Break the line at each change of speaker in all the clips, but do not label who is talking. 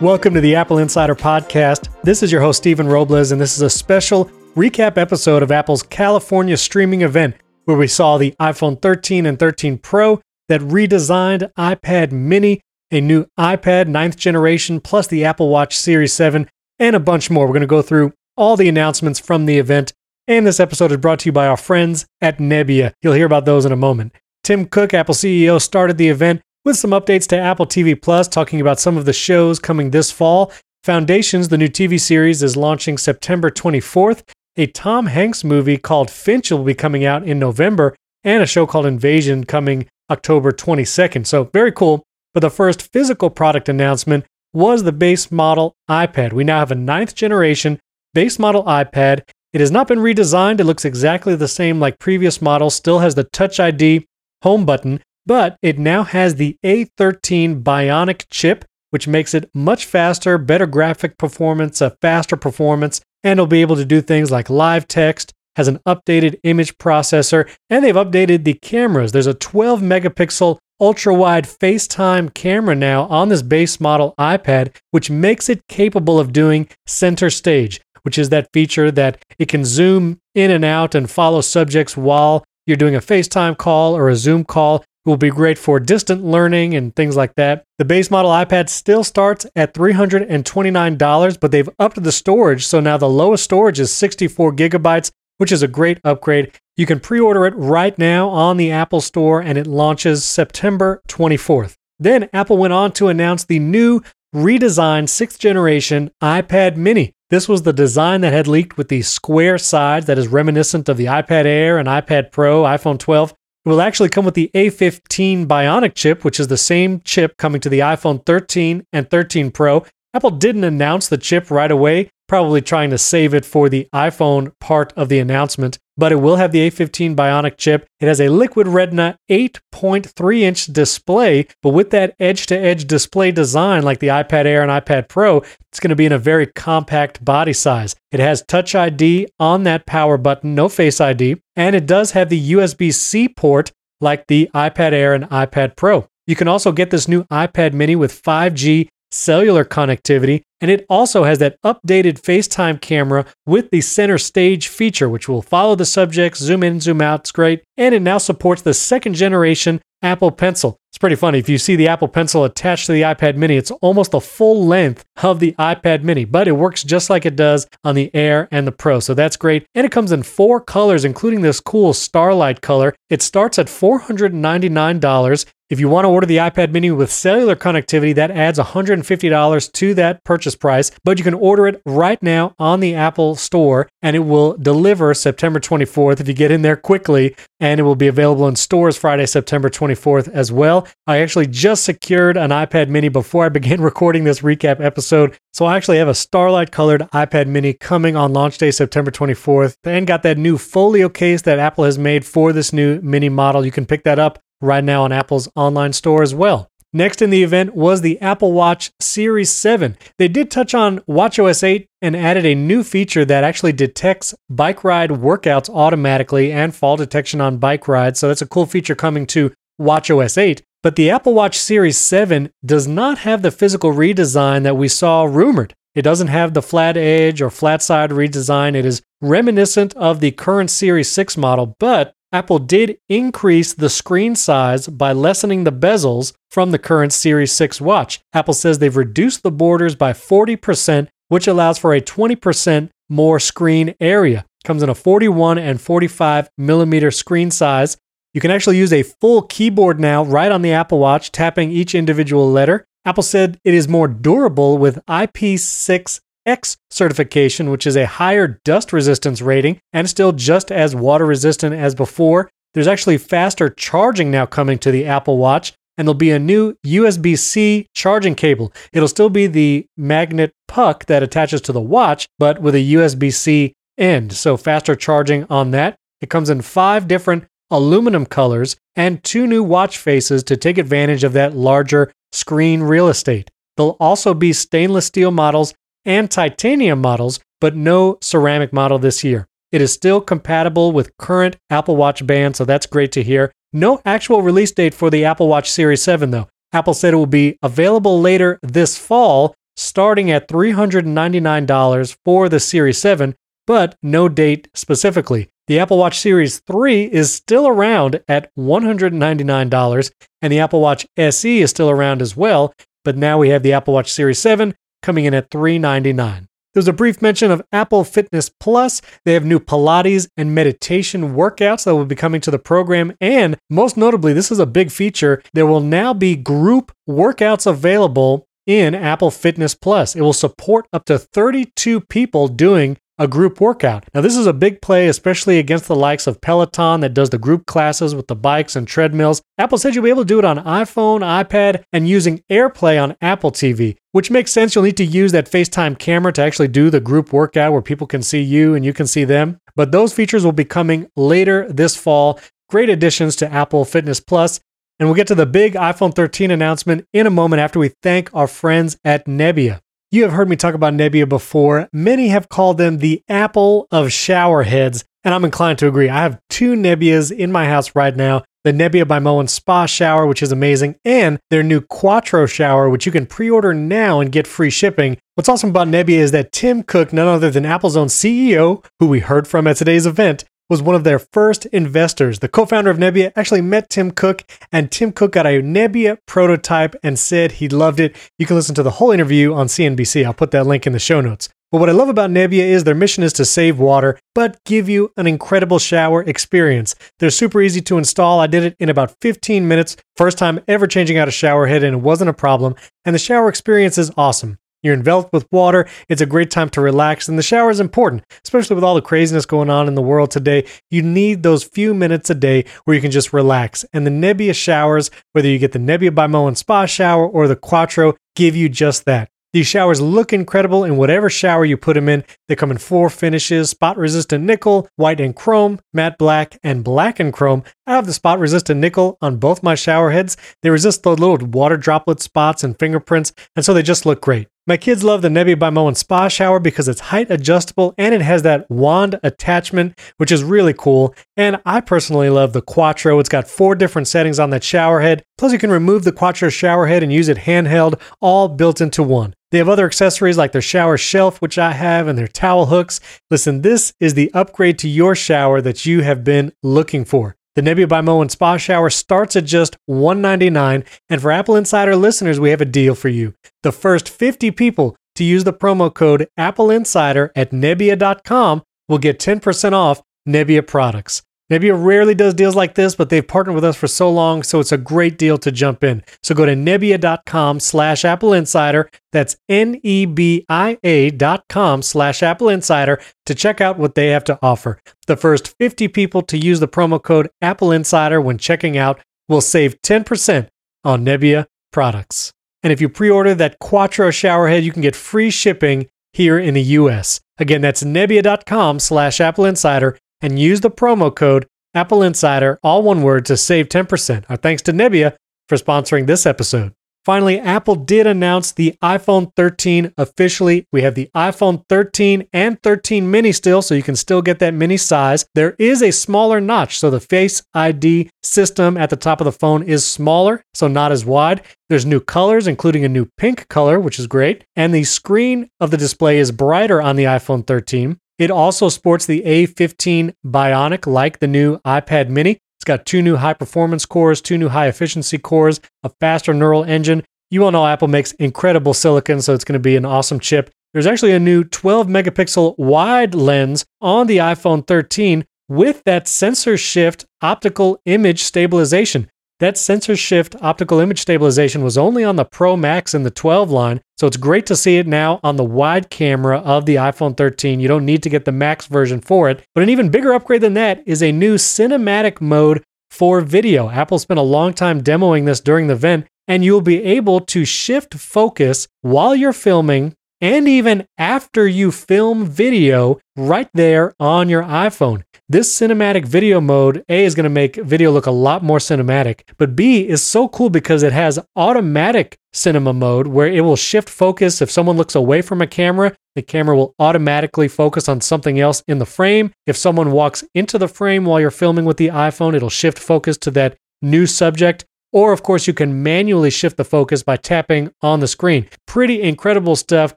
Welcome to the Apple Insider Podcast. This is your host, Stephen Robles, and this is a special recap episode of Apple's California streaming event where we saw the iPhone 13 and 13 Pro that redesigned iPad mini, a new iPad 9th generation, plus the Apple Watch Series 7, and a bunch more. We're going to go through all the announcements from the event. And this episode is brought to you by our friends at Nebia. You'll hear about those in a moment. Tim Cook, Apple CEO, started the event with some updates to Apple TV Plus, talking about some of the shows coming this fall. Foundations, the new TV series, is launching September 24th. A Tom Hanks movie called Finch will be coming out in November, and a show called Invasion coming October 22nd. So, very cool. But the first physical product announcement was the base model iPad. We now have a ninth generation base model iPad. It has not been redesigned. It looks exactly the same like previous models, still has the Touch ID home button, but it now has the A13 Bionic chip, which makes it much faster, better graphic performance, a faster performance, and it'll be able to do things like live text, has an updated image processor, and they've updated the cameras. There's a 12 megapixel ultra wide FaceTime camera now on this base model iPad, which makes it capable of doing center stage, which is that feature that it can zoom in and out and follow subjects while you're doing a FaceTime call or a Zoom call will be great for distant learning and things like that. The base model iPad still starts at $329, but they've upped the storage. So now the lowest storage is 64 gigabytes, which is a great upgrade. You can pre order it right now on the Apple Store and it launches September 24th. Then Apple went on to announce the new redesigned sixth generation iPad mini. This was the design that had leaked with the square sides that is reminiscent of the iPad Air and iPad Pro, iPhone 12. It will actually come with the A15 Bionic chip, which is the same chip coming to the iPhone 13 and 13 Pro. Apple didn't announce the chip right away, probably trying to save it for the iPhone part of the announcement, but it will have the A15 Bionic chip. It has a Liquid Retina 8.3 inch display, but with that edge to edge display design like the iPad Air and iPad Pro, it's going to be in a very compact body size. It has Touch ID on that power button, no Face ID, and it does have the USB C port like the iPad Air and iPad Pro. You can also get this new iPad mini with 5G cellular connectivity, and it also has that updated FaceTime camera with the center stage feature, which will follow the subjects, zoom in, zoom out. It's great. And it now supports the second generation Apple Pencil. It's pretty funny. If you see the Apple Pencil attached to the iPad mini, it's almost the full length of the iPad mini, but it works just like it does on the Air and the Pro. So that's great. And it comes in four colors, including this cool Starlight color. It starts at $499. If you want to order the iPad mini with cellular connectivity, that adds $150 to that purchase price, but you can order it right now on the Apple Store and it will deliver September 24th if you get in there quickly, and it will be available in stores Friday, September 24th as well. I actually just secured an iPad mini before I began recording this recap episode. So I actually have a starlight colored iPad mini coming on launch day, September 24th, and got that new folio case that Apple has made for this new mini model. You can pick that up right now on Apple's online store as well. Next in the event was the Apple Watch Series 7. They did touch on WatchOS 8 and added a new feature that actually detects bike ride workouts automatically and fall detection on bike rides. So that's a cool feature coming to WatchOS 8. But the Apple Watch Series 7 does not have the physical redesign that we saw rumored. It doesn't have the flat edge or flat side redesign. It is reminiscent of the current Series 6 model, but Apple did increase the screen size by lessening the bezels from the current Series 6 watch. Apple says they've reduced the borders by 40%, which allows for a 20% more screen area. Comes in a 41 and 45 millimeter screen size. You can actually use a full keyboard now right on the Apple Watch, tapping each individual letter. Apple said it is more durable with IP6 X certification, which is a higher dust resistance rating and still just as water resistant as before. There's actually faster charging now coming to the Apple Watch, and there'll be a new USB C charging cable. It'll still be the magnet puck that attaches to the watch, but with a USB C end. So faster charging on that. It comes in five different aluminum colors and two new watch faces to take advantage of that larger screen real estate. There'll also be stainless steel models and titanium models, but no ceramic model this year. It is still compatible with current Apple Watch bands, so that's great to hear. No actual release date for the Apple Watch Series 7, though. Apple said it will be available later this fall, starting at $399 for the Series 7, but no date specifically. The Apple Watch Series 3 is still around at $199, and the Apple Watch SE is still around as well, but now we have the Apple Watch Series 7 coming in at $399. There's a brief mention of Apple Fitness Plus. They have new Pilates and meditation workouts that will be coming to the program. And most notably, this is a big feature. There will now be group workouts available in Apple Fitness Plus. It will support up to 32 people doing a group workout. Now, this is a big play, especially against the likes of Peloton that does the group classes with the bikes and treadmills. Apple said you'll be able to do it on iPhone, iPad, and using AirPlay on Apple TV, which makes sense. You'll need to use that FaceTime camera to actually do the group workout where people can see you and you can see them. But those features will be coming later this fall. Great additions to Apple Fitness Plus. And we'll get to the big iPhone 13 announcement in a moment after we thank our friends at Nebia. You have heard me talk about Nebia before. Many have called them the Apple of shower heads, and I'm inclined to agree. I have two Nebias in my house right now the Nebia by Moen Spa shower, which is amazing, and their new Quattro shower, which you can pre order now and get free shipping. What's awesome about Nebia is that Tim Cook, none other than Apple's own CEO, who we heard from at today's event, was one of their first investors. The co founder of Nebia actually met Tim Cook, and Tim Cook got a Nebia prototype and said he loved it. You can listen to the whole interview on CNBC. I'll put that link in the show notes. But what I love about Nebia is their mission is to save water, but give you an incredible shower experience. They're super easy to install. I did it in about 15 minutes. First time ever changing out a shower head, and it wasn't a problem. And the shower experience is awesome. You're enveloped with water. It's a great time to relax, and the shower is important, especially with all the craziness going on in the world today. You need those few minutes a day where you can just relax. And the Nebia showers, whether you get the Nebia by Moen Spa shower or the Quattro, give you just that. These showers look incredible in whatever shower you put them in. They come in four finishes spot resistant nickel, white and chrome, matte black, and black and chrome. I have the spot resistant nickel on both my shower heads. They resist the little water droplet spots and fingerprints, and so they just look great. My kids love the Nebia by Moen Spa shower because it's height adjustable and it has that wand attachment, which is really cool. And I personally love the Quattro. It's got four different settings on that shower head. Plus, you can remove the Quattro shower head and use it handheld, all built into one. They have other accessories like their shower shelf, which I have, and their towel hooks. Listen, this is the upgrade to your shower that you have been looking for. The Nebia by Moen Spa Shower starts at just 199, and for Apple Insider listeners, we have a deal for you. The first 50 people to use the promo code Apple Insider at Nebia.com will get 10% off Nebia products. Nebia rarely does deals like this, but they've partnered with us for so long, so it's a great deal to jump in. So go to Nebia.com slash Apple Insider. That's N-E-B-I-A dot com slash Apple Insider to check out what they have to offer. The first 50 people to use the promo code Apple Insider when checking out will save 10% on Nebia products. And if you pre-order that Quattro shower head, you can get free shipping here in the US. Again, that's Nebia.com slash Apple Insider and use the promo code Apple Insider, all one word, to save 10%. Our thanks to Nebia for sponsoring this episode. Finally, Apple did announce the iPhone 13 officially. We have the iPhone 13 and 13 mini still, so you can still get that mini size. There is a smaller notch, so the Face ID system at the top of the phone is smaller, so not as wide. There's new colors, including a new pink color, which is great. And the screen of the display is brighter on the iPhone 13. It also sports the A15 Bionic, like the new iPad mini. It's got two new high performance cores, two new high efficiency cores, a faster neural engine. You all know Apple makes incredible silicon, so it's going to be an awesome chip. There's actually a new 12 megapixel wide lens on the iPhone 13 with that sensor shift optical image stabilization. That sensor shift optical image stabilization was only on the Pro Max and the 12 line, so it's great to see it now on the wide camera of the iPhone 13. You don't need to get the Max version for it. But an even bigger upgrade than that is a new cinematic mode for video. Apple spent a long time demoing this during the event, and you'll be able to shift focus while you're filming and even after you film video right there on your iPhone. This cinematic video mode, A, is going to make video look a lot more cinematic, but B is so cool because it has automatic cinema mode where it will shift focus. If someone looks away from a camera, the camera will automatically focus on something else in the frame. If someone walks into the frame while you're filming with the iPhone, it'll shift focus to that new subject. Or of course, you can manually shift the focus by tapping on the screen. Pretty incredible stuff.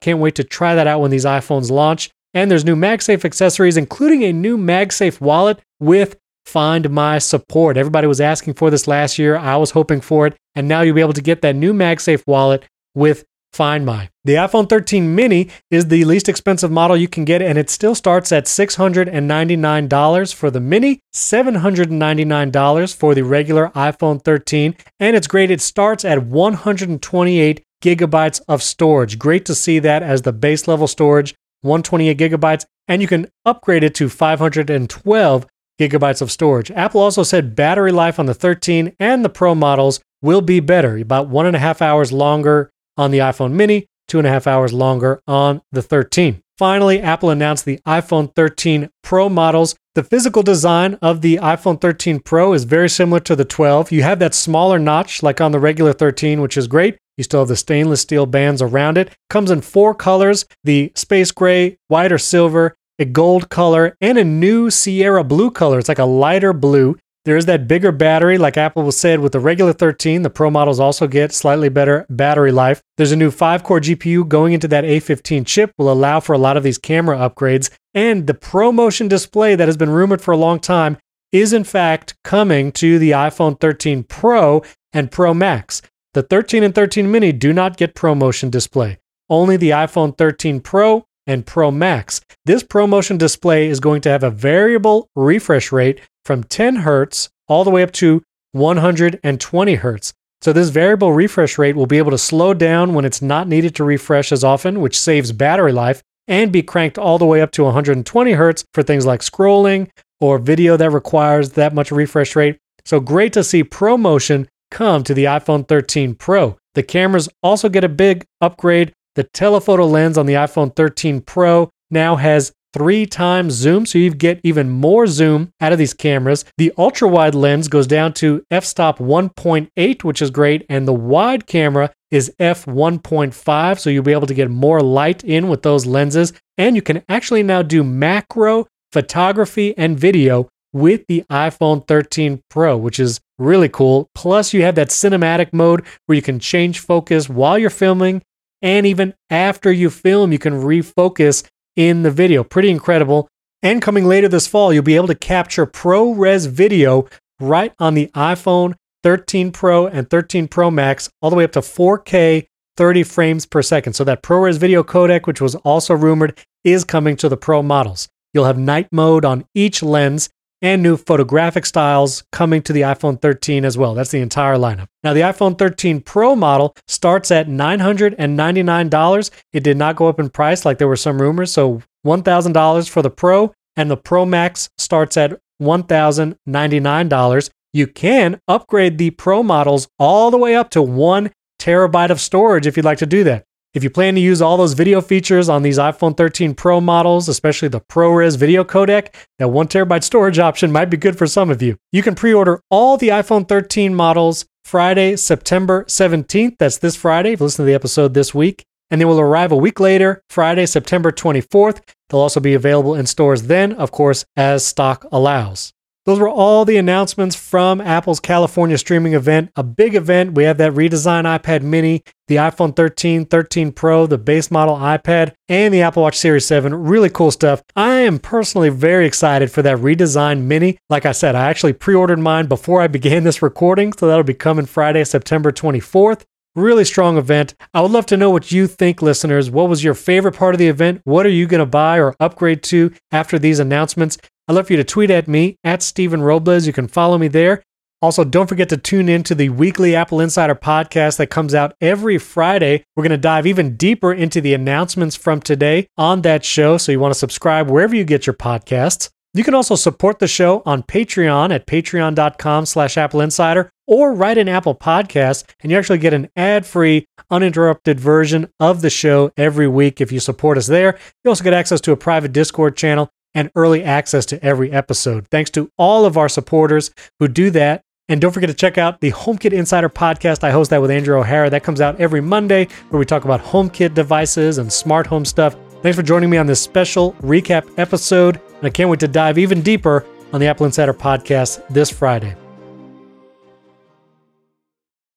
Can't wait to try that out when these iPhones launch. And there's new MagSafe accessories, including a new MagSafe wallet with Find My support. Everybody was asking for this last year. I was hoping for it. And now you'll be able to get that new MagSafe wallet with Find My. The iPhone 13 mini is the least expensive model you can get, and it still starts at $699 for the mini, $799 for the regular iPhone 13. And it's great, it starts at 128 gigabytes of storage. Great to see that as the base level storage, 128 gigabytes, and you can upgrade it to 512 gigabytes of storage. Apple also said battery life on the 13 and the Pro models will be better, about one and a half hours longer on the iPhone mini, two and a half hours longer on the 13. Finally, Apple announced the iPhone 13 Pro models. The physical design of the iPhone 13 Pro is very similar to the 12. You have that smaller notch like on the regular 13, which is great. You still have the stainless steel bands around it. Comes in four colors the space gray, white or silver, a gold color, and a new Sierra blue color. It's like a lighter blue. There is that bigger battery, like Apple was said with the regular 13. The Pro models also get slightly better battery life. There's a new 5 core GPU going into that A15 chip, will allow for a lot of these camera upgrades. And the ProMotion display that has been rumored for a long time is in fact coming to the iPhone 13 Pro and Pro Max. The 13 and 13 mini do not get ProMotion display. Only the iPhone 13 Pro and Pro Max. This ProMotion display is going to have a variable refresh rate from 10 hertz all the way up to 120 hertz. So this variable refresh rate will be able to slow down when it's not needed to refresh as often, which saves battery life, and be cranked all the way up to 120 hertz for things like scrolling or video that requires that much refresh rate. So great to see ProMotion come to the iPhone 13 Pro. The cameras also get a big upgrade the telephoto lens on the iPhone 13 Pro now has three times zoom, so you get even more zoom out of these cameras. The ultra wide lens goes down to f stop 1.8, which is great, and the wide camera is f1.5, so you'll be able to get more light in with those lenses. And you can actually now do macro photography and video with the iPhone 13 Pro, which is really cool. Plus, you have that cinematic mode where you can change focus while you're filming and even after you film, you can refocus in the video. Pretty incredible. And coming later this fall, you'll be able to capture ProRes video right on the iPhone 13 Pro and 13 Pro Max, all the way up to 4K 30 frames per second. So that ProRes video codec, which was also rumored, is coming to the Pro models. You'll have night mode on each lens and new photographic styles coming to the iPhone 13 as well. That's the entire lineup. Now, the iPhone 13 Pro model starts at $999. It did not go up in price like there were some rumors. So, $1,000 for the Pro, and the Pro Max starts at $1,099. You can upgrade the Pro models all the way up to one terabyte of storage if you'd like to do that. If you plan to use all those video features on these iPhone 13 Pro models, especially the ProRes video codec, that one terabyte storage option might be good for some of you. You can pre order all the iPhone 13 models Friday, September 17th. That's this Friday, if you listen to the episode this week. And they will arrive a week later, Friday, September 24th. They'll also be available in stores then, of course, as stock allows. Those were all the announcements from Apple's California streaming event. A big event. We have that redesigned iPad mini, the iPhone 13, 13 Pro, the base model iPad, and the Apple Watch Series 7. Really cool stuff. I am personally very excited for that redesigned mini. Like I said, I actually pre ordered mine before I began this recording, so that'll be coming Friday, September 24th. Really strong event. I would love to know what you think, listeners. What was your favorite part of the event? What are you going to buy or upgrade to after these announcements? I'd love for you to tweet at me at Stephen Robles. You can follow me there. Also, don't forget to tune in to the weekly Apple Insider podcast that comes out every Friday. We're going to dive even deeper into the announcements from today on that show. So you want to subscribe wherever you get your podcasts. You can also support the show on Patreon at patreon.com slash Apple Insider or write an Apple podcast and you actually get an ad-free, uninterrupted version of the show every week if you support us there. You also get access to a private Discord channel and early access to every episode. Thanks to all of our supporters who do that. And don't forget to check out the HomeKit Insider podcast. I host that with Andrew O'Hara. That comes out every Monday where we talk about HomeKit devices and smart home stuff. Thanks for joining me on this special recap episode. And I can't wait to dive even deeper on the Apple Insider podcast this Friday.